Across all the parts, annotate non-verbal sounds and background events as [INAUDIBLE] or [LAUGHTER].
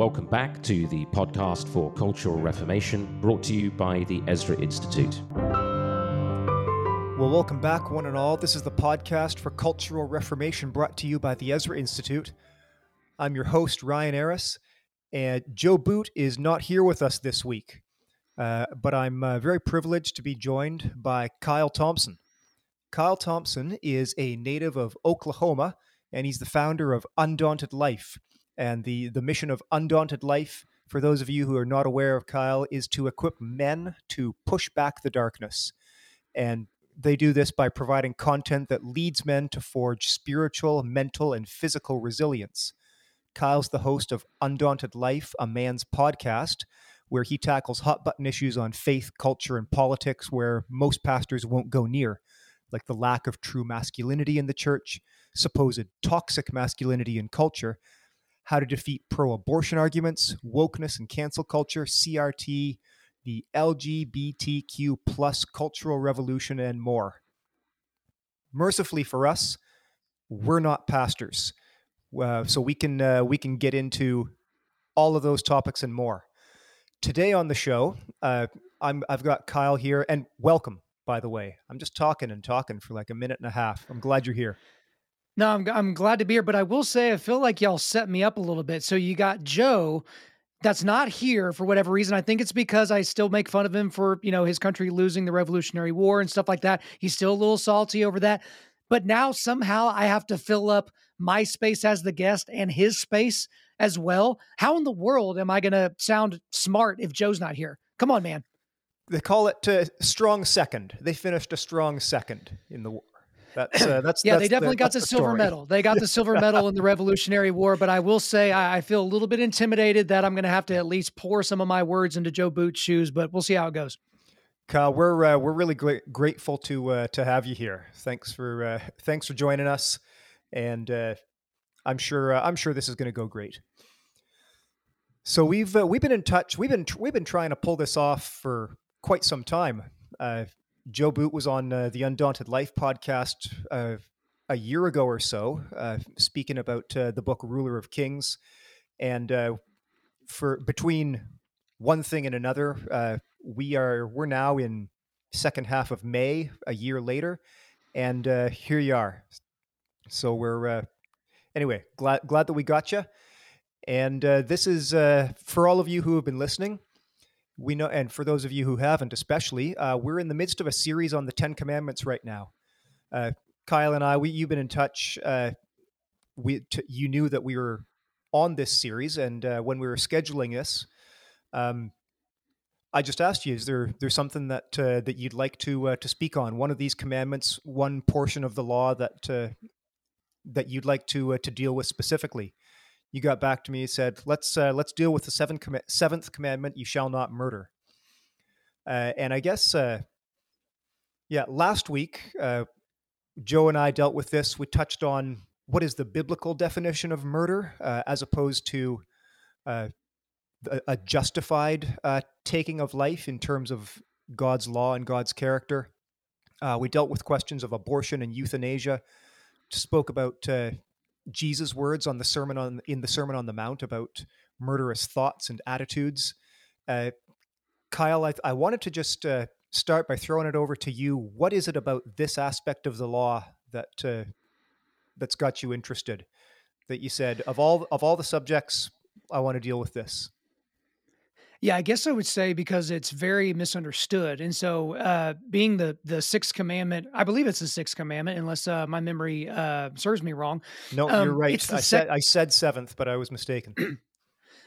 Welcome back to the podcast for Cultural Reformation, brought to you by the Ezra Institute. Well, welcome back, one and all. This is the podcast for Cultural Reformation brought to you by the Ezra Institute. I'm your host, Ryan Aris, and Joe Boot is not here with us this week, uh, but I'm uh, very privileged to be joined by Kyle Thompson. Kyle Thompson is a native of Oklahoma, and he's the founder of Undaunted Life. And the, the mission of Undaunted Life, for those of you who are not aware of Kyle, is to equip men to push back the darkness. And they do this by providing content that leads men to forge spiritual, mental, and physical resilience. Kyle's the host of Undaunted Life, a man's podcast, where he tackles hot button issues on faith, culture, and politics where most pastors won't go near, like the lack of true masculinity in the church, supposed toxic masculinity in culture, how to defeat pro abortion arguments, wokeness and cancel culture, CRT, the LGBTQ plus cultural revolution, and more. Mercifully for us, we're not pastors, uh, so we can uh, we can get into all of those topics and more. Today on the show, uh, I'm I've got Kyle here, and welcome. By the way, I'm just talking and talking for like a minute and a half. I'm glad you're here. No, I'm I'm glad to be here, but I will say I feel like y'all set me up a little bit. So you got Joe that's not here for whatever reason. I think it's because I still make fun of him for, you know, his country losing the Revolutionary War and stuff like that. He's still a little salty over that. But now somehow I have to fill up my space as the guest and his space as well. How in the world am I going to sound smart if Joe's not here? Come on, man. They call it a strong second. They finished a strong second in the. That's uh, that's yeah. that's they definitely the, got the, the silver medal. They got the silver medal in the Revolutionary War. But I will say I, I feel a little bit intimidated that I'm going to have to at least pour some of my words into Joe Boot's shoes. But we'll see how it goes. Kyle, we're uh, we're really gra- grateful to uh, to have you here. Thanks for uh, thanks for joining us, and uh, I'm sure uh, I'm sure this is going to go great. So we've uh, we've been in touch. We've been we've been trying to pull this off for quite some time. Joe Boot was on uh, the Undaunted Life podcast uh, a year ago or so, uh, speaking about uh, the book Ruler of Kings, and uh, for between one thing and another, uh, we are we're now in second half of May, a year later, and here you are. So we're anyway glad glad that we got you, and this is for all of you who have been listening we know, and for those of you who haven't, especially, uh, we're in the midst of a series on the Ten Commandments right now. Uh, Kyle and I, we you've been in touch. Uh, we t- you knew that we were on this series, and uh, when we were scheduling this, um, I just asked you: Is there there's something that uh, that you'd like to uh, to speak on? One of these commandments, one portion of the law that that you'd like to to deal with specifically? You got back to me said, "Let's uh, let's deal with the seventh seventh commandment: You shall not murder." Uh, and I guess, uh, yeah, last week uh, Joe and I dealt with this. We touched on what is the biblical definition of murder, uh, as opposed to uh, a justified taking of life in terms of God's law and God's character. we dealt with questions of abortion and euthanasia. Spoke about Jesus' words on the sermon on in the Sermon on the Mount about murderous thoughts and attitudes. Uh, Kyle, I, I, wanted to just uh, start by throwing it over to you. What is it about this aspect of the law that uh, that's got you interested? That you said of all of all the subjects, I want to deal with this. Yeah, I guess I would say because it's very misunderstood, and so uh, being the the sixth commandment, I believe it's the sixth commandment, unless uh, my memory uh, serves me wrong. No, um, you're right. I said I said seventh, but I was mistaken. [CLEARS THROAT]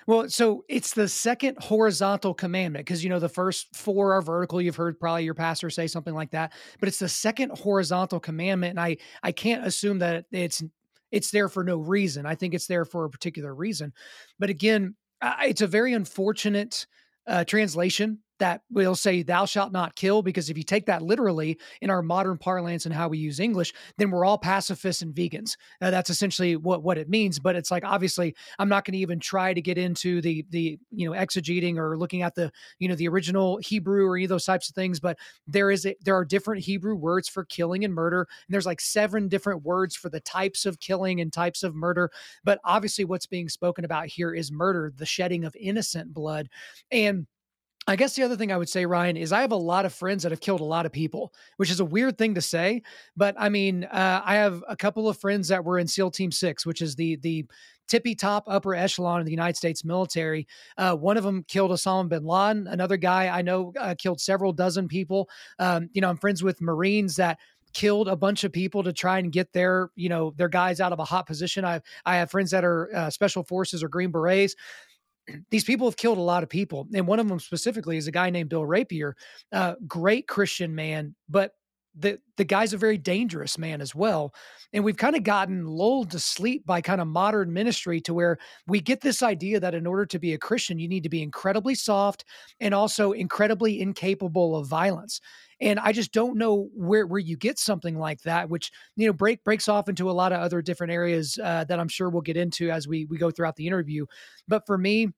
well, so it's the second horizontal commandment because you know the first four are vertical. You've heard probably your pastor say something like that, but it's the second horizontal commandment, and I I can't assume that it's it's there for no reason. I think it's there for a particular reason. But again, it's a very unfortunate uh, translation that will say thou shalt not kill because if you take that literally in our modern parlance and how we use english then we're all pacifists and vegans. Uh, that's essentially what what it means but it's like obviously i'm not going to even try to get into the the you know exegeting or looking at the you know the original hebrew or any of those types of things but there is a, there are different hebrew words for killing and murder and there's like seven different words for the types of killing and types of murder but obviously what's being spoken about here is murder the shedding of innocent blood and I guess the other thing I would say, Ryan, is I have a lot of friends that have killed a lot of people, which is a weird thing to say. But I mean, uh, I have a couple of friends that were in SEAL Team Six, which is the the tippy top upper echelon of the United States military. Uh, one of them killed Osama bin Laden. Another guy I know uh, killed several dozen people. Um, you know, I'm friends with Marines that killed a bunch of people to try and get their you know their guys out of a hot position. I I have friends that are uh, special forces or Green Berets these people have killed a lot of people. And one of them specifically is a guy named Bill Rapier, uh, great Christian man, but the the guy's a very dangerous man as well and we've kind of gotten lulled to sleep by kind of modern ministry to where we get this idea that in order to be a christian you need to be incredibly soft and also incredibly incapable of violence and i just don't know where where you get something like that which you know break breaks off into a lot of other different areas uh, that i'm sure we'll get into as we we go throughout the interview. But for me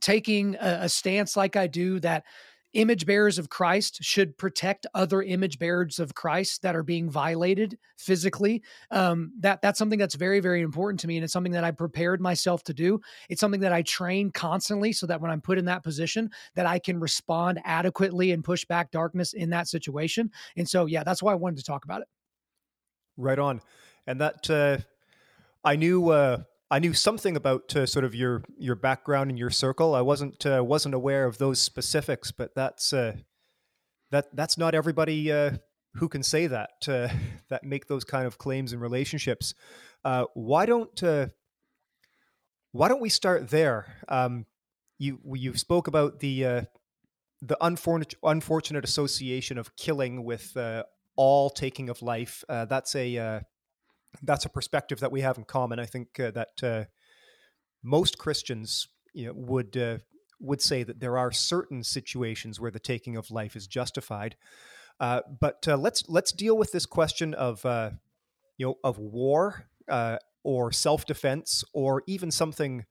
taking a, a stance like i do that image bearers of Christ should protect other image bearers of Christ that are being violated physically. Um, that that's something that's very very important to me, and it's something that I prepared myself to do. It's something that I train constantly, so that when I'm put in that position, that I can respond adequately and push back darkness in that situation. And so, yeah, that's why I wanted to talk about it. Right on, and that uh, I knew. Uh I knew something about uh, sort of your your background and your circle. I wasn't uh, wasn't aware of those specifics, but that's uh, that that's not everybody uh, who can say that uh, [LAUGHS] that make those kind of claims in relationships. Uh, why don't why don't we start there? Um, you you spoke about the the unfortunate unfortunate association of killing with all taking of life. that's a that's a perspective that we have in common. I think uh, that uh, most Christians you know, would uh, would say that there are certain situations where the taking of life is justified. Uh, but uh, let's let's deal with this question of uh, you know of war or self defense or even something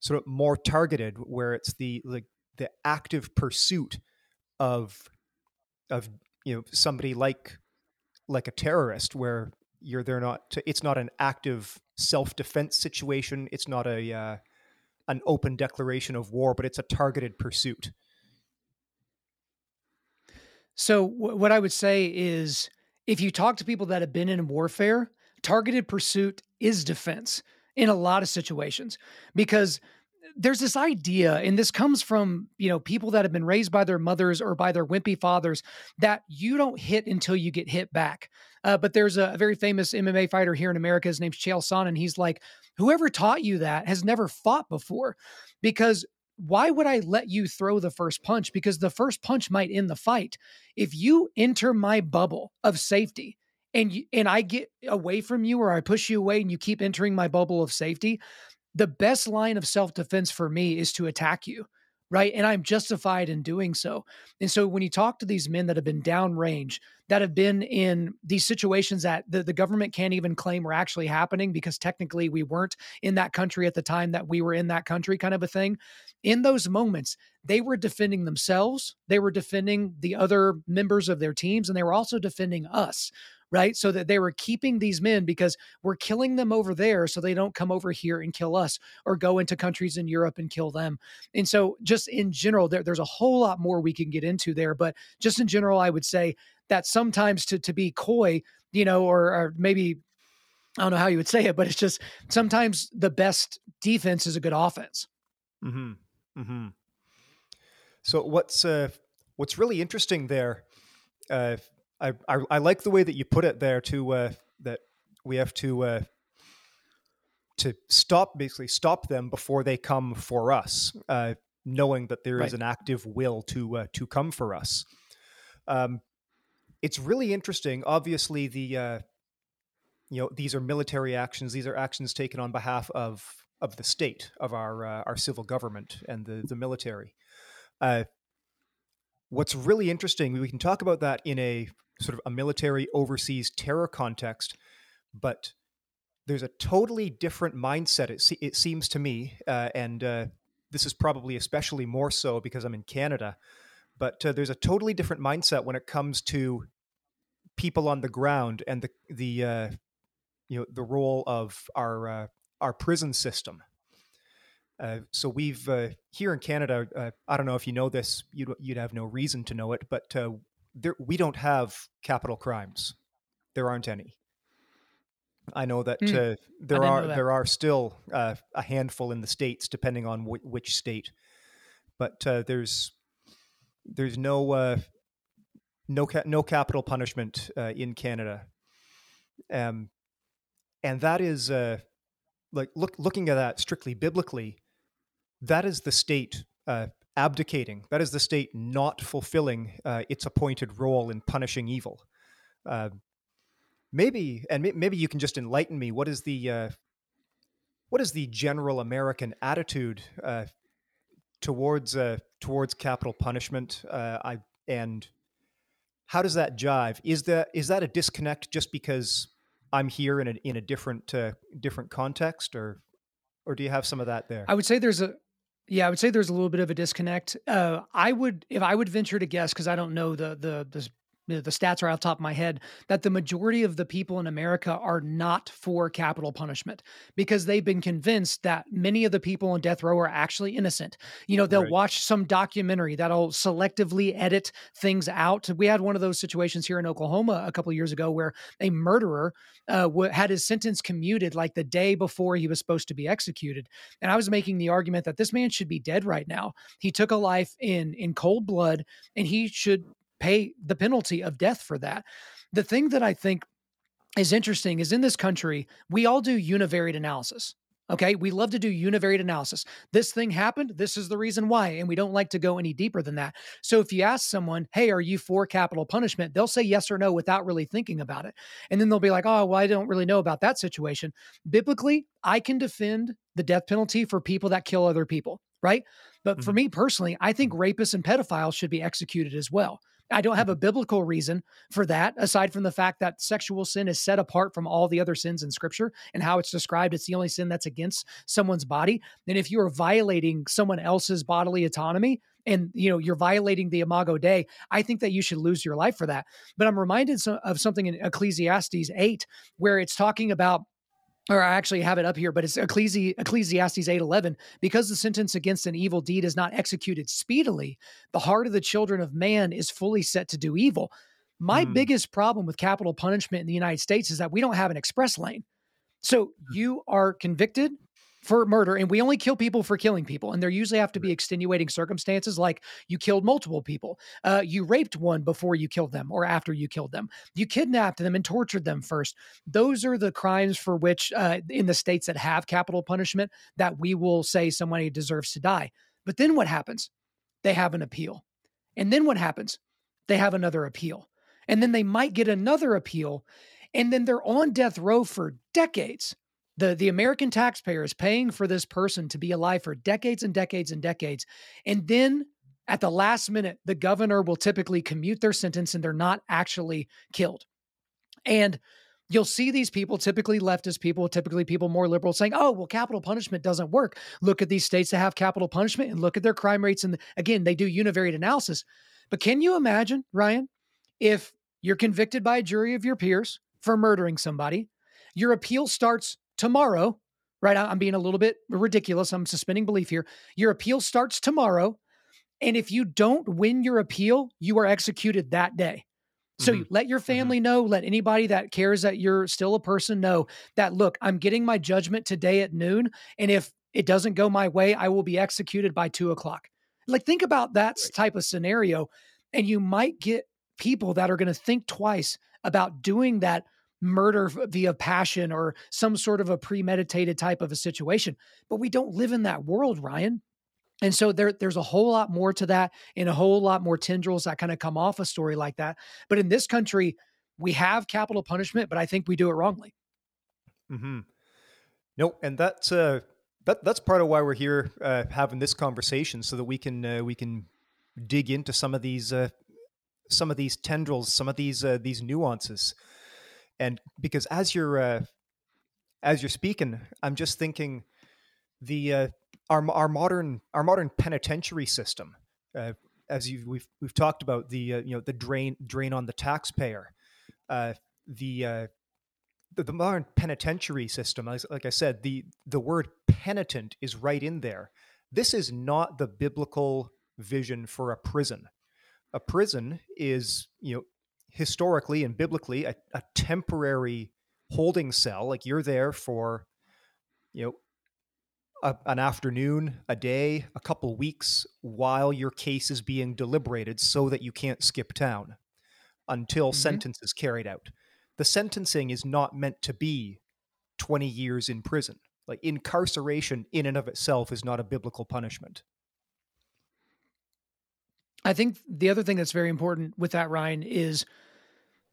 sort of more targeted, where it's the like the active pursuit of of you know somebody like like a terrorist, where you're there not it's not an active self-defense situation. It's not a uh, an open declaration of war but it's a targeted pursuit. So w- what i would say is if you talk to people that have been in warfare targeted pursuit is defense in a lot of situations. Because there's this idea and this comes from you know people that have been raised by their mothers or by their wimpy fathers that you don't hit until you get hit back uh, but there's a, very famous mma fighter here in america his name's chael sonnen he's like whoever taught you that has never fought before because why would I let you throw the first punch? Because the first punch might end the fight. If you enter my bubble of safety and you, and I get away from you or I push you away and you keep entering my bubble of safety, the best line of self defense for me is to attack you. Right. And I'm justified in doing so. And so when you talk to these men that have been downrange, that have been in these situations that the, the government can't even claim were actually happening because technically we weren't in that country at the time that we were in that country, kind of a thing. In those moments, they were defending themselves, they were defending the other members of their teams, and they were also defending us right? So that they were keeping these men because we're killing them over there so they don't come over here and kill us or go into countries in Europe and kill them. And so, just in general, there, there's a whole lot more we can get into there. But just in general, I would say that sometimes to, to be coy, you know, or, or maybe I don't know how you would say it, but it's just sometimes the best defense is a good offense. Hmm. Hmm. So what's uh, what's really interesting there, uh, I, I, I like the way that you put it there to uh, that we have to uh, to stop basically stop them before they come for us, uh, knowing that there right. is an active will to uh, to come for us. Um, it's really interesting. Obviously, the uh, you know these are military actions. These are actions taken on behalf of of the state, of our uh, our civil government and the the military. What's really interesting, we can talk about that in a sort of a military overseas terror context, but there's a totally different mindset. It, se- it seems to me, uh, and uh, this is probably especially more so because I'm in Canada. But uh, there's a totally different mindset when it comes to people on the ground and the the uh, you know the role of our uh, our prison system. Uh, so we've uh, here in Canada. Uh, I don't know if you know this. You'd you'd have no reason to know it, but uh, there, we don't have capital crimes. There aren't any. I know that uh, there are that. there are still uh, a handful in the states, depending on wh- which state. But uh, there's there's no uh, no ca- no capital punishment uh, in Canada, um, and that is uh, like look looking at that strictly biblically. That is the state uh, abdicating. That is the state not fulfilling uh, its appointed role in punishing evil. Uh, maybe, and maybe you can just enlighten me. What is the uh, what is the general American attitude uh, towards uh, towards capital punishment? I and how does that jive? Is that is that a disconnect just because I'm here in a in a different different context, or or do you have some of that there? I would say there's a yeah, I would say there's a little bit of a disconnect. Uh, I would if I would venture to guess because I don't know the the the the stats are off the top of my head that the majority of the people in America are not for capital punishment because they've been convinced that many of the people on death row are actually innocent. You know, they'll Right. watch some documentary that'll selectively edit things out. We had one of those situations here in Oklahoma a couple of years ago where a murderer uh, wa- had his sentence commuted like the day before he was supposed to be executed. And I was making the argument that this man should be dead right now. He took a life in in cold blood, and he should pay the penalty of death for that. The thing that I think is interesting is in this country, we all do univariate analysis. Okay. We love to do univariate analysis. This thing happened. This is the reason why. And we don't like to go any deeper than that. So if you ask someone, hey, are you for capital punishment? They'll say yes or no without really thinking about it. And then they'll be like, oh, well, I don't really know about that situation. Biblically, I can defend the death penalty for people that kill other people. Right. But for Mhm. me personally, I think rapists and pedophiles should be executed as well. I don't have a mm-hmm. biblical reason for that, aside from the fact that sexual sin is set apart from all the other sins in scripture and how it's described. It's the only sin that's against someone's body. And if you are violating someone else's bodily autonomy, and you know you're violating the imago dei i think that you should lose your life for that but i'm reminded of something in ecclesiastes 8 where it's talking about or I actually have it up here, but it's Ecclesi- Ecclesiastes 8:11. Because the sentence against an evil deed is not executed speedily, the heart of the children of man is fully set to do evil. My Hmm. biggest problem with capital punishment in the United States is that we don't have an express lane. So you are convicted for murder, and we only kill people for killing people, and there usually have to be extenuating circumstances, like you killed multiple people, uh, you raped one before you killed them, or after you killed them, you kidnapped them and tortured them first. Those are the crimes for which uh, in the states that have capital punishment that we will say somebody deserves to die. But then what happens? They have an appeal. And then what happens? They have another appeal. And then they might get another appeal and then they're on death row for decades the, the American taxpayer is paying for this person to be alive for decades and decades and decades. And then at the last minute, the governor will typically commute their sentence and they're not actually killed. And you'll see these people, typically leftist people, typically people more liberal, saying, oh, well, capital punishment doesn't work. Look at these states that have capital punishment and look at their crime rates. And again, they do univariate analysis. But can you imagine, Ryan, if you're convicted by a jury of your peers for murdering somebody, your appeal starts tomorrow, right? I'm being a little bit ridiculous. I'm suspending belief here. Your appeal starts tomorrow. And if you don't win your appeal, you are executed that day. So Mhm. let your family know, let anybody that cares that you're still a person know that, look, I'm getting my judgment today at noon. And if it doesn't go my way, I will be executed by two o'clock. Like, think about that Right. type of scenario. And you might get people that are going to think twice about doing that murder via passion or some sort of a premeditated type of a situation. But we don't live in that world, Ryan. And so there, there's a whole lot more to that and a whole lot more tendrils that kind of come off a story like that. But in this country, we have capital punishment, but I think we do it wrongly. Mm-hmm. No, and that's uh, that that's part of why we're here uh, having this conversation, so that we can uh, we can dig into some of these uh, some of these tendrils, some of these uh, these nuances, and because as you're uh, as you're speaking, I'm just thinking the uh, our our modern our modern penitentiary system, uh, as you we've we've talked about the uh, you know the drain drain on the taxpayer, uh, the, uh, the the modern penitentiary system. Like I said, the the word penitent is right in there. This is not the biblical vision for a prison. A prison is you know historically and biblically a, a temporary holding cell. Like you're there for you know a, an afternoon, a day, a couple weeks while your case is being deliberated so that you can't skip town until mm-hmm. sentence is carried out. The sentencing is not meant to be 20 years in prison. Like incarceration in and of itself is not a biblical punishment. I think the other thing that's very important with that, Ryan, is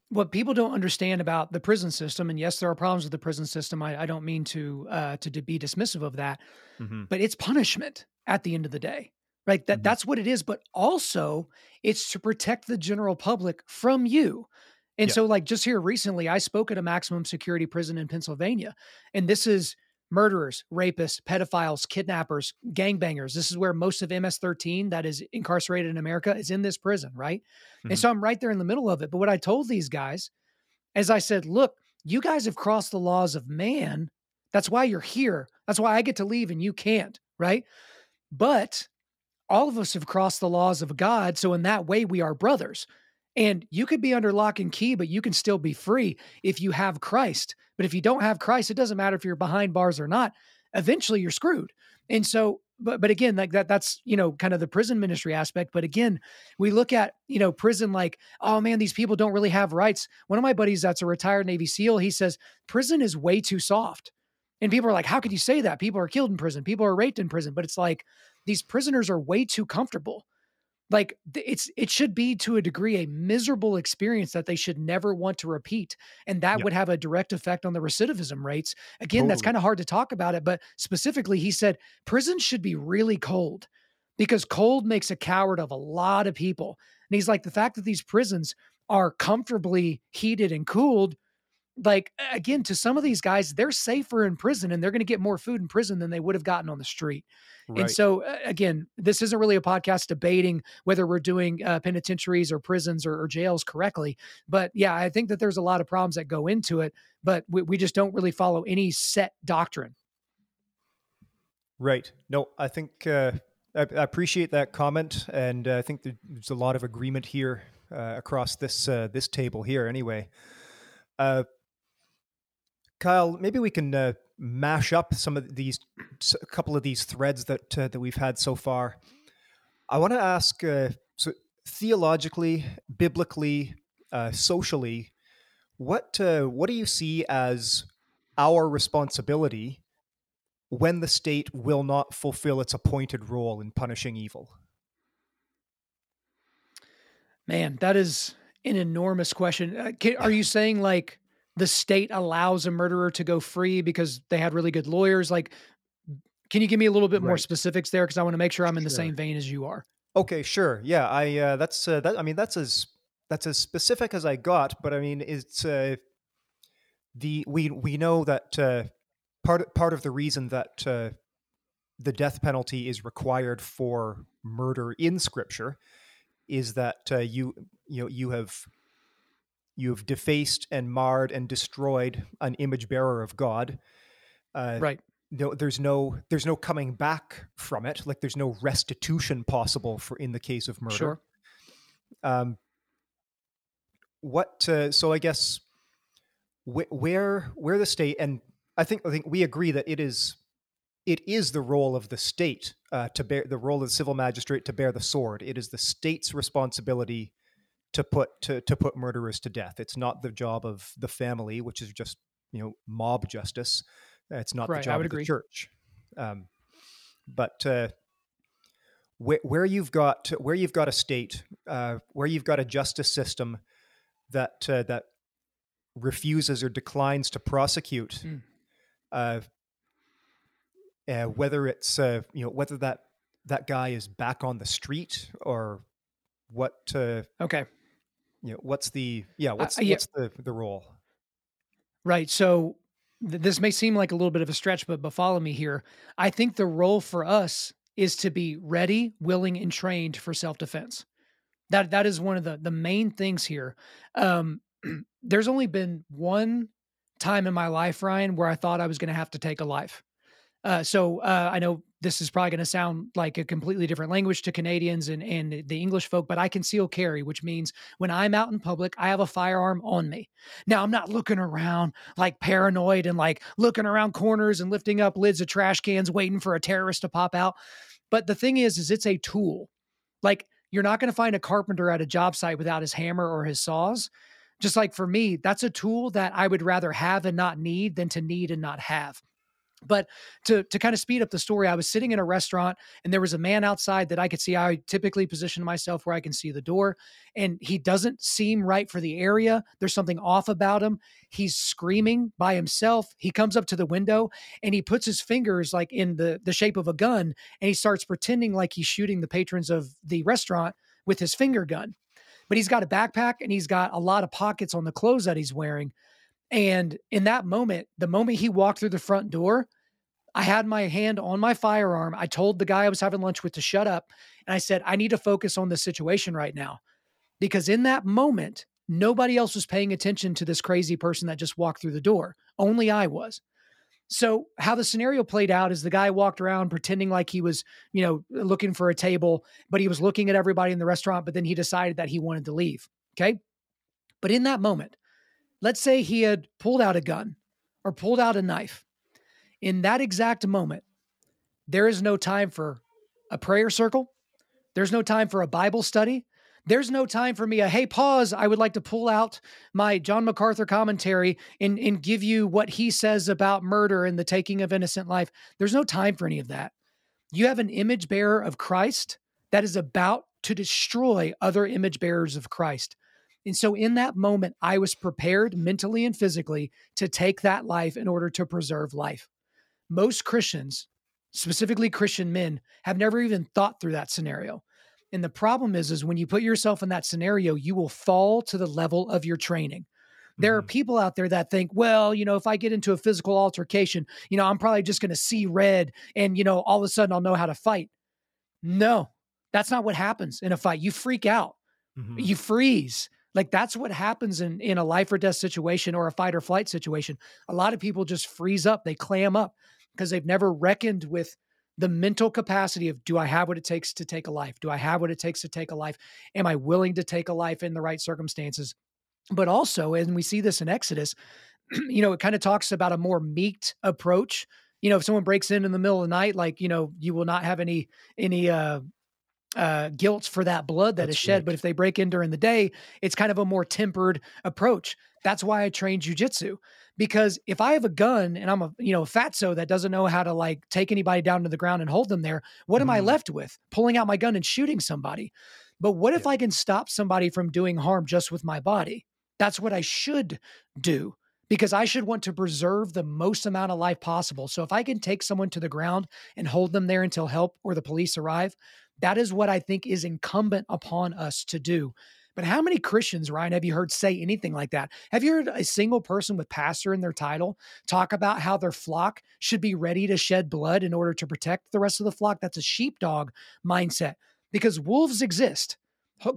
what people don't understand about the prison system, and yes, there are problems with the prison system. I, I don't mean to uh, to be dismissive of that, mm-hmm. but it's punishment at the end of the day, right? That mm-hmm. that's what it is. But also, it's to protect the general public from you. And yeah. so, like just here recently, I spoke at a maximum security prison in Pennsylvania, and this is murderers, rapists, pedophiles, kidnappers, gangbangers. This is where most of MS 13 that is incarcerated in America is in this prison, right? Mm-hmm. And so I'm right there in the middle of it. But what I told these guys, as I said, look, you guys have crossed the laws of man. That's why you're here. That's why I get to leave and you can't, right? But all of us have crossed the laws of God. So in that way, we are brothers. And you could be under lock and key, but you can still be free if you have Christ. But if you don't have Christ, it doesn't matter if you're behind bars or not. Eventually, you're screwed. And so, but but again, like that, that's you know kind of the prison ministry aspect. But again, we look at you know prison like, oh man, these people don't really have rights. One of my buddies that's a retired Navy SEAL, he says prison is way too soft. And people are like, how could you say that? People are killed in prison. People are raped in prison. But it's like these prisoners are way too comfortable like it's it should be to a degree a miserable experience that they should never want to repeat and that yep. would have a direct effect on the recidivism rates again totally. that's kind of hard to talk about it but specifically he said prisons should be really cold because cold makes a coward of a lot of people and he's like the fact that these prisons are comfortably heated and cooled like again to some of these guys they're safer in prison and they're going to get more food in prison than they would have gotten on the street. Right. and so again this isn't really a podcast debating whether we're doing uh, penitentiaries or prisons or, or, jails correctly but yeah i think that there's a lot of problems that go into it but we, we just don't really follow any set doctrine. Right. No i think uh, I, I, appreciate that comment and uh, i think there's a lot of agreement here uh, across this uh, this table here anyway. Uh, Kyle, maybe we can uh, mash up some of these, a couple of these threads that uh, that we've had so far. I want to ask, uh, so theologically, biblically, uh, socially, what uh, what do you see as our responsibility when the state will not fulfill its appointed role in punishing evil? Man, that is an enormous question. Uh, are you saying like? The state allows a murderer to go free because they had really good lawyers like can you give me a little bit right. more specifics there? Because i want to make sure i'm in the same vein as you are. Okay sure yeah i uh, that's uh, that i mean that's as that's as specific as i got but i mean it's uh, the we we know that uh, part part of the reason that uh, the death penalty is required for murder in scripture is that uh, you you know you have You've defaced and marred and destroyed an image bearer of God. Uh, right. No, there's no there's no coming back from it. Like there's no restitution possible for in the case of murder. Sure. Um. What? Uh, so I guess wh- where where the state and I think I think we agree that it is it is the role of the state uh, to bear the role of the civil magistrate to bear the sword. It is the state's responsibility to put to to put murderers to death. It's not the job of the family, which is just you know mob justice. It's not right, the job of agree. the church. Um, but uh, where, where you've got where you've got a state, uh, where you've got a justice system that uh, that refuses or declines to prosecute, mm. whether it's uh, you know whether that that guy is back on the street or what uh, okay you know what's the yeah what's uh, yeah. what's the the role? Right so th- this may seem like a little bit of a stretch but but follow me here. I think the role for us is to be ready willing and trained for self-defense. That that is one of the the main things here. Um [CLEARS THROAT] there's only been one time in my life ryan where i thought i was going to have to take a life uh, so uh, I know this is probably going to sound like a completely different language to Canadians and, and the English folk, but I conceal carry, which means when I'm out in public, I have a firearm on me. Now, I'm not looking around like paranoid and like looking around corners and lifting up lids of trash cans, waiting for a terrorist to pop out. But the thing is, is it's a tool. Like you're not going to find a carpenter at a job site without his hammer or his saws. Just like for me, that's a tool that I would rather have and not need than to need and not have. But to to kind of speed up the story, I was sitting in a restaurant and there was a man outside that I could see. I typically position myself where I can see the door, and he doesn't seem right for the area. There's something off about him. He's screaming by himself. He comes up to the window and he puts his fingers like in the the shape of a gun, and he starts pretending like he's shooting the patrons of the restaurant with his finger gun. But he's got a backpack and he's got a lot of pockets on the clothes that he's wearing. And in that moment, the moment he walked through the front door, I had my hand on my firearm. I told the guy I was having lunch with to shut up. And I said, I need to focus on the situation right now. Because in that moment, nobody else was paying attention to this crazy person that just walked through the door. Only I was. So, how the scenario played out is the guy walked around pretending like he was, you know, looking for a table, but he was looking at everybody in the restaurant, but then he decided that he wanted to leave. Okay. But in that moment, Let's say he had pulled out a gun or pulled out a knife. In that exact moment, there is no time for a prayer circle. There's no time for a Bible study. There's no time for me a hey pause. I would like to pull out my John MacArthur commentary and, and give you what he says about murder and the taking of innocent life. There's no time for any of that. You have an image bearer of Christ that is about to destroy other image bearers of Christ. And so, in that moment, I was prepared mentally and physically to take that life in order to preserve life. Most Christians, specifically Christian men, have never even thought through that scenario. And the problem is, is when you put yourself in that scenario, you will fall to the level of your training. There are mm-hmm. people out there that think, well, you know, if I get into a physical altercation, you know, I'm probably just going to see red and, you know, all of a sudden I'll know how to fight. No, that's not what happens in a fight. You freak out, mm-hmm. you freeze, like that's what happens in in a life or death situation or a fight or flight situation. A lot of people just freeze up, they clam up because they've never reckoned with the mental capacity of do I have what it takes to take a life? Do I have what it takes to take a life? Am I willing to take a life in the right circumstances? But also, and we see this in Exodus, [CLEARS THROAT] you know, it kind of talks about a more meek approach. You know, if someone breaks in in the middle of the night, like, you know, you will not have any, any, uh, uh, guilt for that blood that That's is shed. Right. But if they break in during the day, it's kind of a more tempered approach. That's why I train jujitsu because if I have a gun and I'm a you know a fatso that doesn't know how to like take anybody down to the ground and hold them there, what mm-hmm. am I mm-hmm. left with? Pulling out my gun and shooting somebody. But what if I can stop somebody from doing harm just with my body? That's what I should do because I should want to preserve the most amount of life possible. So if I can take someone to the ground and hold them there until help or the police arrive, that is what I think is incumbent upon us to do. But how many Christians, Ryan, have you heard say anything like that? Have you heard a single person with pastor in their title talk about how their flock should be ready to shed blood in order to protect the rest of the flock? That's a sheepdog mindset because wolves exist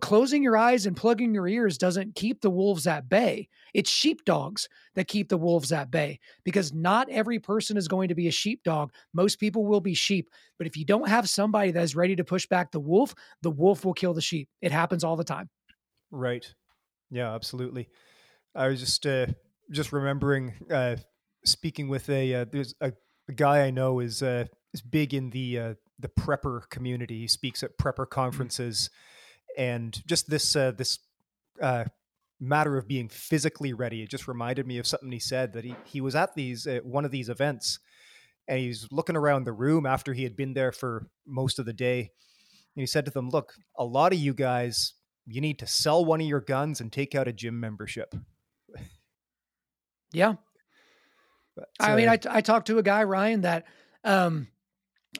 closing your eyes and plugging your ears doesn't keep the wolves at bay. It's sheepdogs that keep the wolves at bay because not every person is going to be a sheepdog. Most people will be sheep. But if you don't have somebody that is ready to push back the wolf, the wolf will kill the sheep. It happens all the time. Right. Yeah, absolutely. I was just uh, just remembering uh, speaking with a uh, there's a, a, guy I know is uh, is big in the uh, the prepper community. He speaks at prepper mm. conferences. Mm-hmm and just this uh, this uh, matter of being physically ready. It just reminded me of something he said that he he was at these uh, one of these events, and he's looking around the room after he had been there for most of the day, and he said to them, "Look, a lot of you guys, you need to sell one of your guns and take out a gym membership." Yeah. But, I mean, I, I talked to a guy, Ryan, that um,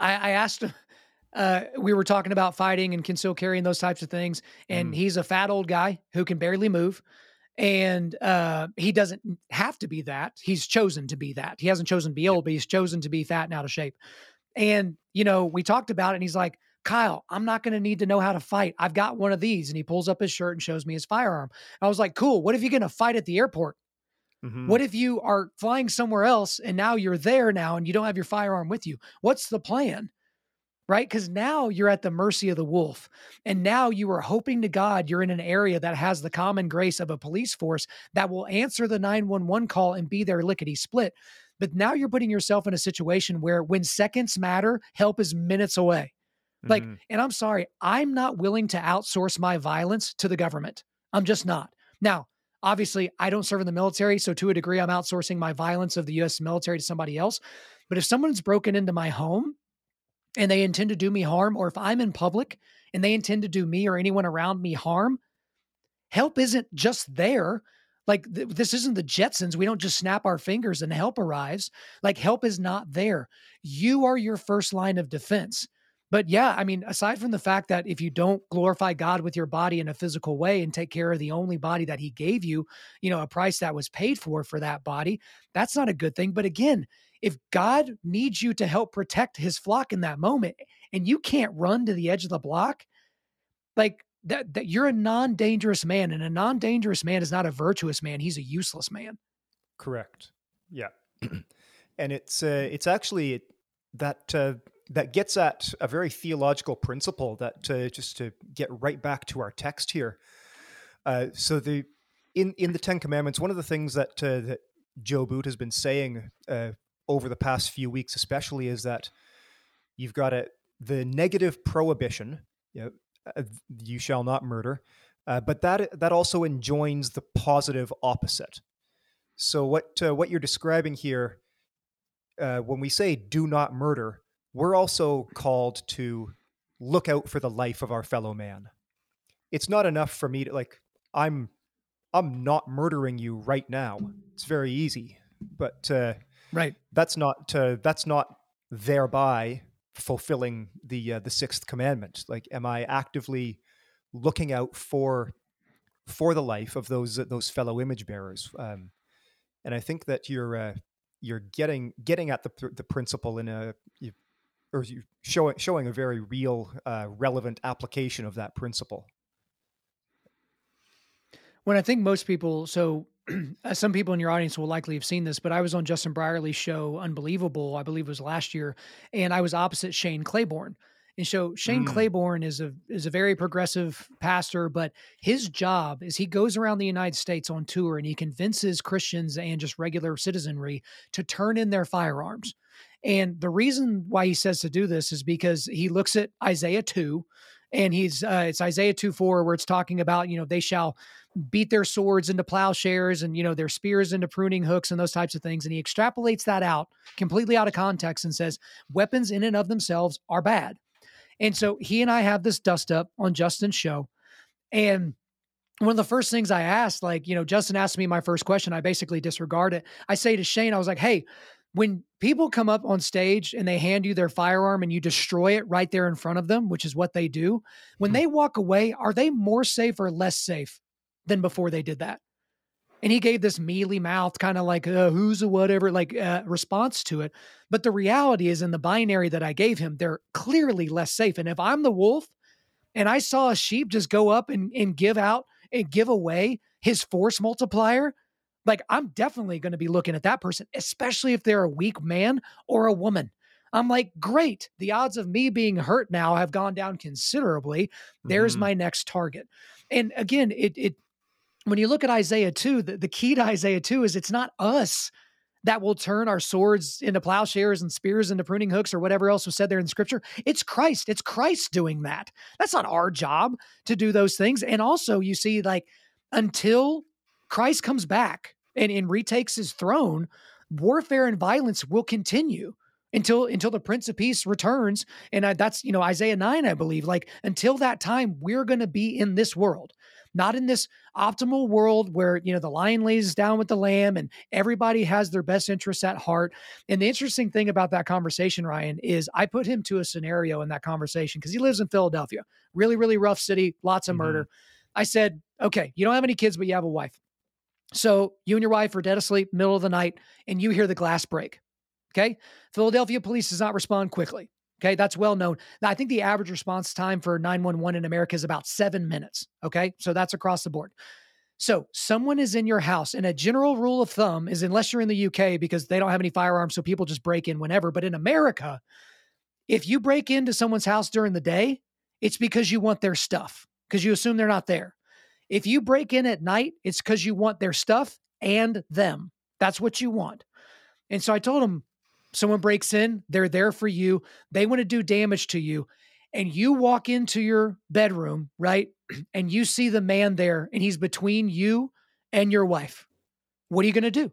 I, I asked him, uh, we were talking about fighting and conceal carry and those types of things. And mm. he's a fat old guy who can barely move. And uh, he doesn't have to be that. He's chosen to be that. He hasn't chosen to be old, but he's chosen to be fat and out of shape. And, you know, we talked about it and he's like, Kyle, I'm not going to need to know how to fight. I've got one of these. And he pulls up his shirt and shows me his firearm. I was like, cool. What if you're going to fight at the airport? Mm-hmm. What if you are flying somewhere else and now you're there now and you don't have your firearm with you? What's the plan? Right? Because now you're at the mercy of the wolf. And now you are hoping to God you're in an area that has the common grace of a police force that will answer the 911 call and be there lickety split. But now you're putting yourself in a situation where when seconds matter, help is minutes away. Like, mm-hmm. and I'm sorry, I'm not willing to outsource my violence to the government. I'm just not. Now, obviously, I don't serve in the military. So to a degree, I'm outsourcing my violence of the US military to somebody else. But if someone's broken into my home and they intend to do me harm, or if I'm in public and they intend to do me or anyone around me harm, help isn't just there. Like th- this isn't the Jetsons. We don't just snap our fingers and help arrives. Like help is not there. You are your first line of defense. But yeah, I mean, aside from the fact that if you don't glorify God with your body in a physical way and take care of the only body that He gave you, you know, a price that was paid for for that body, that's not a good thing. But again, if God needs you to help protect His flock in that moment and you can't run to the edge of the block, like that, that you're a non dangerous man. And a non dangerous man is not a virtuous man, he's a useless man. Correct. Yeah. [CLEARS THROAT] and it's, uh, it's actually that, uh, that gets at a very theological principle that uh, just to get right back to our text here. Uh, so the in in the Ten Commandments, one of the things that uh, that Joe Boot has been saying uh, over the past few weeks, especially, is that you've got a the negative prohibition, you, know, uh, you shall not murder, uh, but that that also enjoins the positive opposite. So what what you're describing here, when we say "do not murder," we're also called to look out for the life of our fellow man. It's not enough for me to like I'm I'm not murdering you right now. It's very easy, but uh, right that's not uh, that's not thereby fulfilling the uh, the sixth commandment. Like, am I actively looking out for for the life of those those fellow image bearers? Um, and I think that you're uh, you're getting getting at the the principle in a or you showing showing a very real, uh, relevant application of that principle. When I think most people, so [CLEARS THROAT] some people in your audience will likely have seen this, but I was on Justin Brierley's show, Unbelievable, I believe it was last year, and I was opposite Shane Claiborne. And so Shane mm. Claiborne is a is a very progressive pastor, but his job is he goes around the United States on tour and he convinces Christians and just regular citizenry to turn in their firearms. And the reason why he says to do this is because he looks at Isaiah 2 and he's uh, it's Isaiah 2 4 where it's talking about, you know, they shall beat their swords into plowshares and, you know, their spears into pruning hooks and those types of things. And he extrapolates that out completely out of context and says weapons in and of themselves are bad. And so he and I have this dust up on Justin's show. And one of the first things I asked, like, you know, Justin asked me my first question. I basically disregard it. I say to Shane, I was like, hey, when people come up on stage and they hand you their firearm and you destroy it right there in front of them, which is what they do, when mm-hmm. they walk away, are they more safe or less safe than before they did that? And he gave this mealy mouth, kind of like uh, who's a whatever, like uh, response to it. But the reality is, in the binary that I gave him, they're clearly less safe. And if I'm the wolf and I saw a sheep just go up and, and give out and give away his force multiplier, like I'm definitely going to be looking at that person, especially if they're a weak man or a woman. I'm like, great. The odds of me being hurt now have gone down considerably. There's mm-hmm. my next target. And again, it it when you look at Isaiah 2, the, the key to Isaiah 2 is it's not us that will turn our swords into plowshares and spears into pruning hooks or whatever else was said there in scripture. It's Christ. It's Christ doing that. That's not our job to do those things. And also, you see, like, until Christ comes back and, and retakes his throne, warfare and violence will continue until until the prince of peace returns and I, that's you know isaiah 9 i believe like until that time we're going to be in this world not in this optimal world where, you know, the lion lays down with the lamb and everybody has their best interests at heart. And the interesting thing about that conversation, Ryan, is I put him to a scenario in that conversation because he lives in Philadelphia, really, really rough city, lots of mm-hmm. murder. I said, okay, you don't have any kids, but you have a wife. So you and your wife are dead asleep, middle of the night, and you hear the glass break. Okay. Philadelphia police does not respond quickly. Okay. That's well known. Now, I think the average response time for 911 in America is about seven minutes. Okay. So that's across the board. So someone is in your house, and a general rule of thumb is unless you're in the UK because they don't have any firearms, so people just break in whenever. But in America, if you break into someone's house during the day, it's because you want their stuff because you assume they're not there. If you break in at night, it's because you want their stuff and them. That's what you want. And so I told him, someone breaks in, they're there for you, they want to do damage to you, and you walk into your bedroom, right? [CLEARS THROAT] And you see the man there and he's between you and your wife. What are you going to do?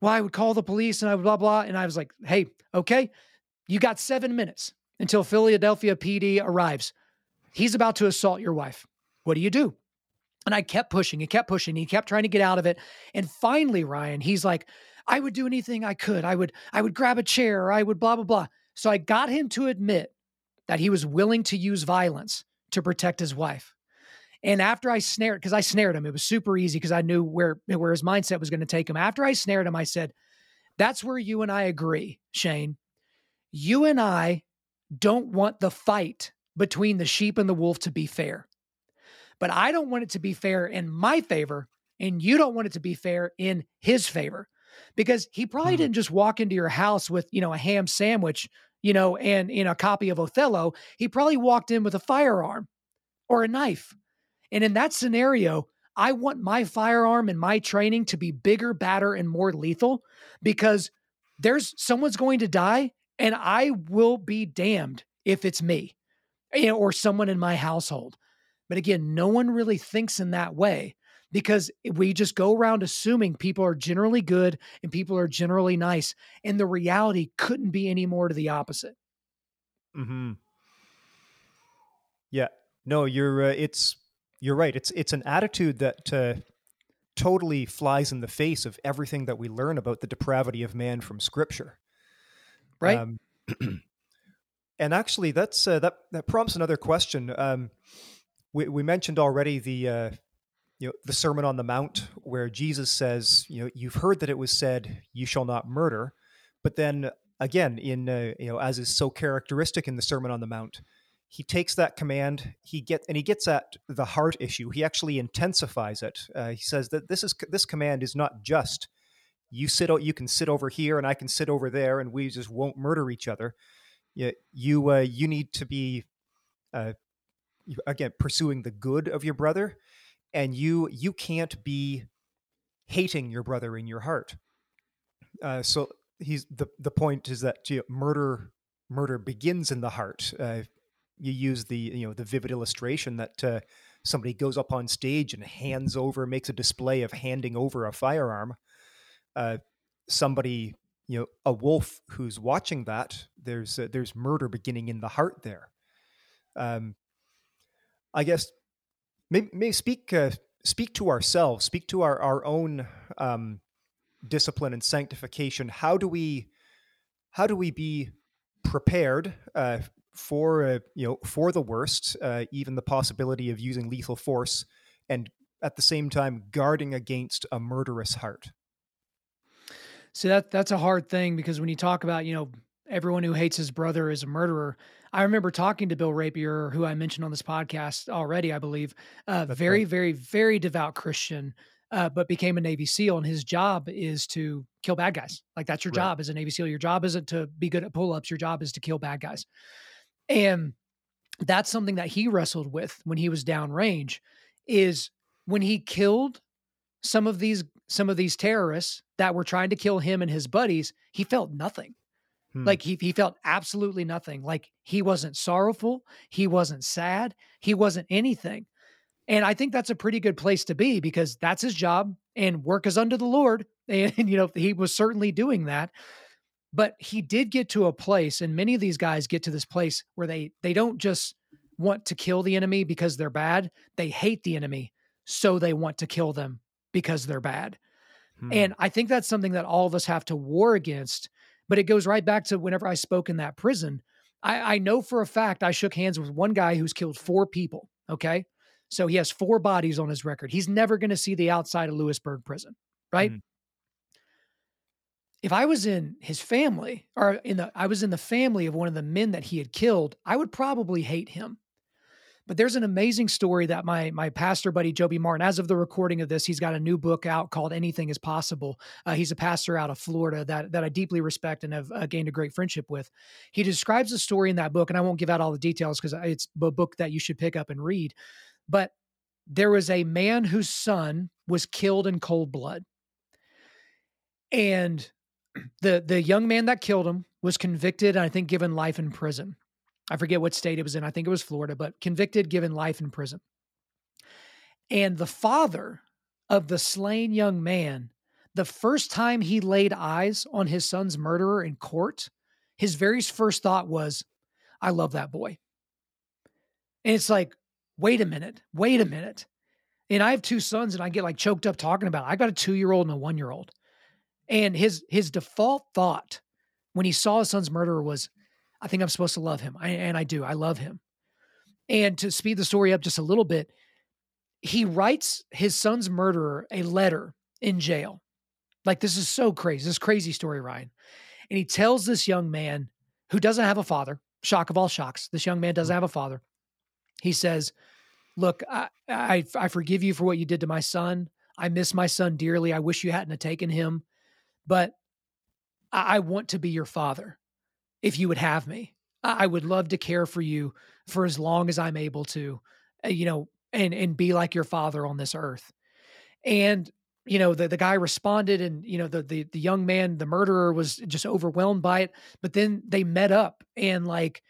Well, I would call the police and I would blah, blah. And I was like, hey, okay, you got seven minutes until Philadelphia PD arrives. He's about to assault your wife. What do you do? And I kept pushing and kept pushing. He kept trying to get out of it. And finally, Ryan, he's like, I would do anything I could. I would, I would grab a chair. or I would blah, blah, blah. So I got him to admit that he was willing to use violence to protect his wife. And after I snared, because I snared him, it was super easy because I knew where, where his mindset was going to take him. After I snared him, I said, That's where you and I agree, Shane. You and I don't want the fight between the sheep and the wolf to be fair. But I don't want it to be fair in my favor, and you don't want it to be fair in his favor because he probably mm-hmm. didn't just walk into your house with, you know, a ham sandwich, you know, and in a copy of Othello. He probably walked in with a firearm or a knife. And in that scenario, I want my firearm and my training to be bigger, badder, and more lethal because there's someone's going to die and I will be damned if it's me you know, or someone in my household. But again, no one really thinks in that way because we just go around assuming people are generally good and people are generally nice. And the reality couldn't be any more to the opposite. Hmm. Yeah. No, you're. Uh, it's. You're right. It's. It's an attitude that uh, totally flies in the face of everything that we learn about the depravity of man from Scripture. Right. Um, [CLEARS THROAT] and actually, that's uh, that. That prompts another question. Um, we we mentioned already the uh, you know the sermon on the mount where jesus says you know you've heard that it was said you shall not murder. But then again in uh, you know as is so characteristic in the sermon on the mount he takes that command he get and he gets at the heart issue. He actually intensifies it. Uh, he says that this is this command is not just you sit you can sit over here and i can sit over there and we just won't murder each other. You you, uh, you need to be uh, again pursuing the good of your brother and you you can't be hating your brother in your heart. Uh, so he's the the point is that you know, murder murder begins in the heart. Uh, you use the you know the vivid illustration that uh, somebody goes up on stage and hands over makes a display of handing over a firearm. Uh, somebody you know a wolf who's watching that there's uh, there's murder beginning in the heart there. Um, I guess maybe, maybe speak uh, speak to ourselves, speak to our our own um, discipline and sanctification. How do we how do we be prepared uh, for uh, you know for the worst, uh, even the possibility of using lethal force, and at the same time guarding against a murderous heart? So that that's a hard thing because when you talk about you know everyone who hates his brother is a murderer. I remember talking to Bill Rapier, who I mentioned on this podcast already, I believe, uh, very, right. very, very devout Christian, uh, but became a Navy SEAL. And his job is to kill bad guys. Like that's your right. job as a Navy SEAL. Your job isn't to be good at pull ups, your job is to kill bad guys. And that's something that he wrestled with when he was downrange is when he killed some of these some of these terrorists that were trying to kill him and his buddies he felt nothing Hmm. Like he he felt absolutely nothing. Like he wasn't sorrowful, he wasn't sad, he wasn't anything. And I think that's a pretty good place to be because that's his job and work is under the Lord. [LAUGHS] And, you know, he was certainly doing that. But he did get to a place, and many of these guys get to this place where they they don't just want to kill the enemy because they're bad. They hate the enemy, so they want to kill them because they're bad. Hmm. And I think that's something that all of us have to war against. But it goes right back to whenever I spoke in that prison. I, I know for a fact I shook hands with one guy who's killed four people. Okay. So he has four bodies on his record. He's never going to see the outside of Lewisburg prison, right? Hmm. If I was in his family or in the I was in the family of one of the men that he had killed, I would probably hate him. But there's an amazing story that my my pastor buddy Joby Martin, as of the recording of this, he's got a new book out called "Anything Is Possible." Uh, he's a pastor out of Florida that that I deeply respect and have uh, gained a great friendship with. He describes a story in that book, and I won't give out all the details because it's a book that you should pick up and read. But there was a man whose son was killed in cold blood, and the the young man that killed him was convicted and I think given life in prison. I forget what state it was in. I think it was Florida, but convicted, given life in prison. And the father of the slain young man, the first time he laid eyes on his son's murderer in court, his very first thought was, I love that boy. And it's like, wait a minute, wait a minute. And I have two sons and I get like choked up talking about it. I got a two year old and a one year old. And his his default thought when he saw his son's murderer was, I think I'm supposed to love him. I, and I do. I love him. And to speed the story up just a little bit, he writes his son's murderer a letter in jail. Like, this is so crazy. This crazy story, Ryan. And he tells this young man who doesn't have a father, shock of all shocks, this young man doesn't mm-hmm. have a father. He says, Look, I, I, I forgive you for what you did to my son. I miss my son dearly. I wish you hadn't have taken him, but I, I want to be your father if you would have me. I would love to care for you for as long as I'm able to, uh, you know, and and be like your father on this earth. And you know, the the guy responded, and you know, the the the young man, the murderer, was just overwhelmed by it. But then they met up, and like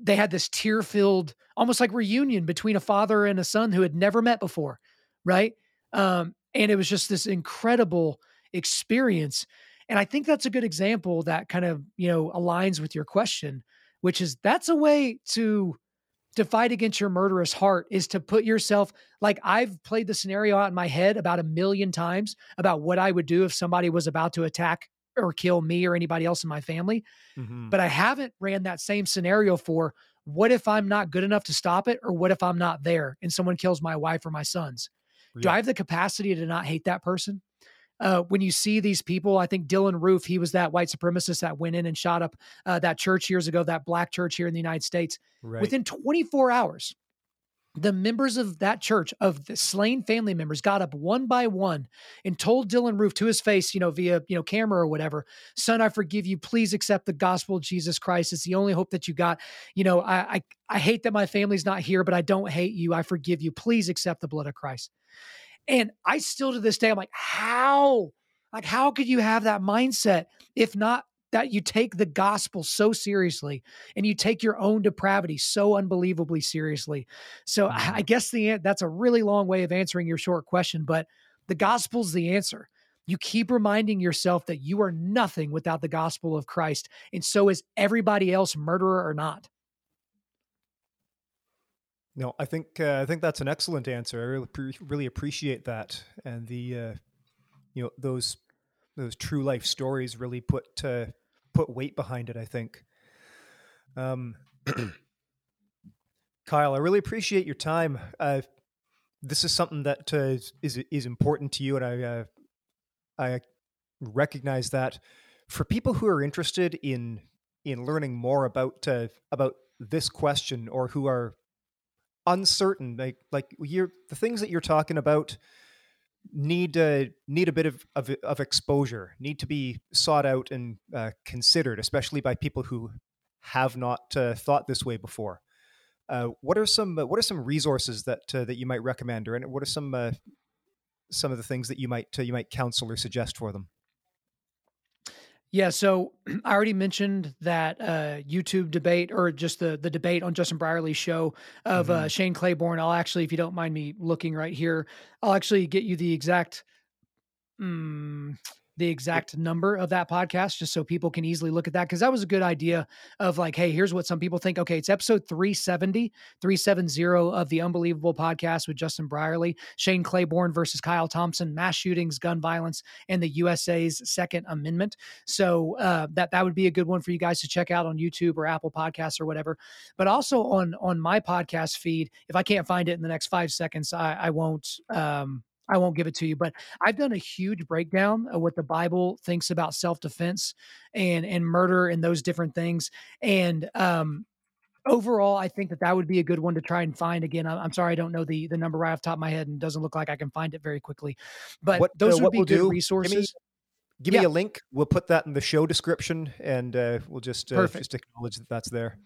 they had this tear filled, almost like reunion between a father and a son who had never met before, right? Um, and it was just this incredible experience. And I think that's a good example that kind of, you know, aligns with your question, which is that's a way to to fight against your murderous heart is to put yourself like I've played the scenario out in my head about a million times about what I would do if somebody was about to attack or kill me or anybody else in my family. Mm-hmm. But I haven't ran that same scenario for what if I'm not good enough to stop it or what if I'm not there and someone kills my wife or my sons? Yeah. Do I have the capacity to not hate that person? Uh, when you see these people, I think Dylann Roof, he was that white supremacist that went in and shot up uh, that church years ago, that black church here in the United States. Right. Within 24 hours, the members of that church, of the slain family members, got up one by one and told Dylann Roof to his face, you know, via you know camera or whatever, "Son, I forgive you. Please accept the gospel of Jesus Christ. It's the only hope that you got. You know, I I, I hate that my family's not here, but I don't hate you. I forgive you. Please accept the blood of Christ." And I still to this day, I'm like, how? Like, how could you have that mindset if not that you take the gospel so seriously and you take your own depravity so unbelievably seriously? So I mm-hmm. guess the that's a really long way of answering your short question, but the gospel's the answer. You keep reminding yourself that you are nothing without the gospel of Christ, and so is everybody else, murderer or not. No, I think uh, I think that's an excellent answer. I really really appreciate that, and the uh, you know those those true life stories really put uh, put weight behind it. I think. Um, [CLEARS THROAT] Kyle, I really appreciate your time. Uh, this is something that uh, is is important to you, and I uh, I recognize that for people who are interested in in learning more about uh, about this question or who are uncertain like like you're the things that you're talking about need uh, need a bit of, of, of exposure need to be sought out and uh, considered especially by people who have not uh, thought this way before. Uh, what are some what are some resources that uh, that you might recommend or what are some uh, some of the things that you might you might counsel or suggest for them yeah, so [CLEARS THROAT] I already mentioned that uh, YouTube debate or just the the debate on Justin Brierley's show of uh, mm-hmm. uh, Shane Claiborne. I'll actually, if you don't mind me looking right here, I'll actually get you the exact. Um, the exact number of that podcast just so people can easily look at that because that was a good idea of like hey here's what some people think. Okay it's episode 370 370 of the unbelievable podcast with justin brierley shane claiborne versus kyle thompson mass shootings gun violence and the usa's second amendment. So uh, that that would be a good one for you guys to check out on youtube or apple podcasts or whatever. But also on on my podcast feed if i can't find it in the next five seconds i, I won't um, I won't give it to you, but I've done a huge breakdown of what the Bible thinks about self-defense and and murder and those different things. And um, overall, I think that that would be a good one to try and find. Again, I'm, sorry I don't know the the number right off the top of my head, and doesn't look like I can find it very quickly. But what, those uh, would be we'll good do, resources. Give me, give me, a link. We'll put that in the show description, and uh, we'll just uh, just acknowledge that that's there.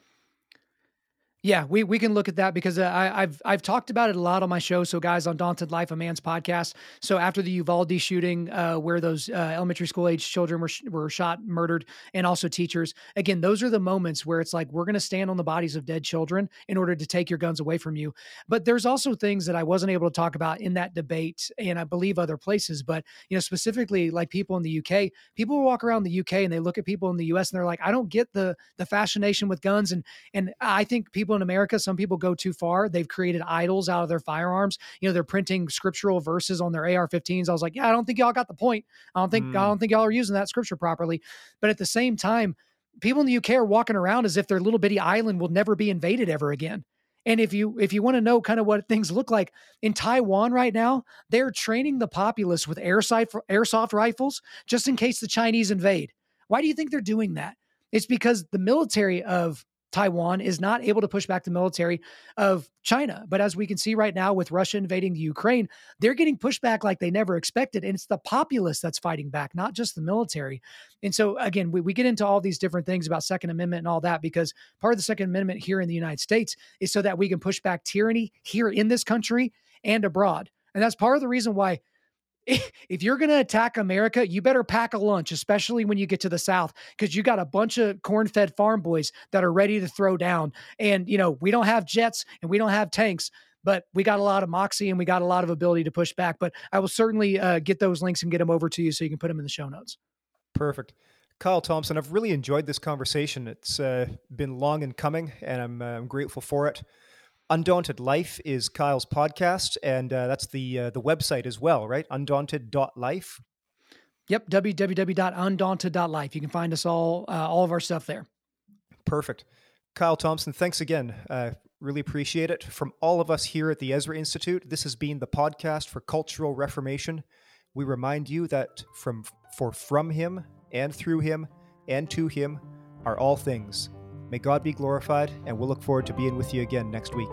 Yeah, we, we can look at that because uh, I, have I've talked about it a lot on my show. So, guys, Undaunted Life, a man's podcast. So, after the Uvalde shooting, uh, where those uh, elementary school age children were were shot, murdered, and also teachers, again, those are the moments where it's like we're going to stand on the bodies of dead children in order to take your guns away from you. But there's also things that I wasn't able to talk about in that debate, and I believe other places. But you know, specifically like people in the UK, people walk around the UK and they look at people in the US and they're like, I don't get the the fascination with guns, and and I think people people in America, some people go too far. They've created idols out of their firearms. You know, they're printing scriptural verses on their AR-15s. I was like, yeah, I don't think y'all got the point. I don't think mm. I don't think y'all are using that scripture properly. But at the same time, people in the UK are walking around as if their little bitty island will never be invaded ever again. And if you if you want to know kind of what things look like in Taiwan right now, they're training the populace with airsoft airsoft rifles just in case the Chinese invade. Why do you think they're doing that? It's because the military of Taiwan is not able to push back the military of China. But as we can see right now with Russia invading the Ukraine, they're getting pushed back like they never expected. And it's the populace that's fighting back, not just the military. And so, again, we, we get into all these different things about Second Amendment and all that because part of the Second Amendment here in the United States is so that we can push back tyranny here in this country and abroad. And that's part of the reason why [LAUGHS] if you're going to attack America, you better pack a lunch, especially when you get to the South, because you got a bunch of corn fed farm boys that are ready to throw down. And, you know, we don't have jets and we don't have tanks, but we got a lot of moxie and we got a lot of ability to push back. But I will certainly uh, get those links and get them over to you so you can put them in the show notes. Perfect. Kyle Thompson, I've really enjoyed this conversation. It's uh, been long in coming, and I'm, uh, I'm grateful for it. Undaunted Life is Kyle's podcast, and uh, that's the uh, the website as well, right? Undaunted.life. Yep, www.undaunted.life. You can find us all uh, all of our stuff there. Perfect. Kyle Thompson, thanks again. Uh, really appreciate it. From all of us here at the Ezra Institute, this has been the podcast for cultural reformation. We remind you that from for from him and through him and to him are all things May God be glorified, and we'll look forward to being with you again next week.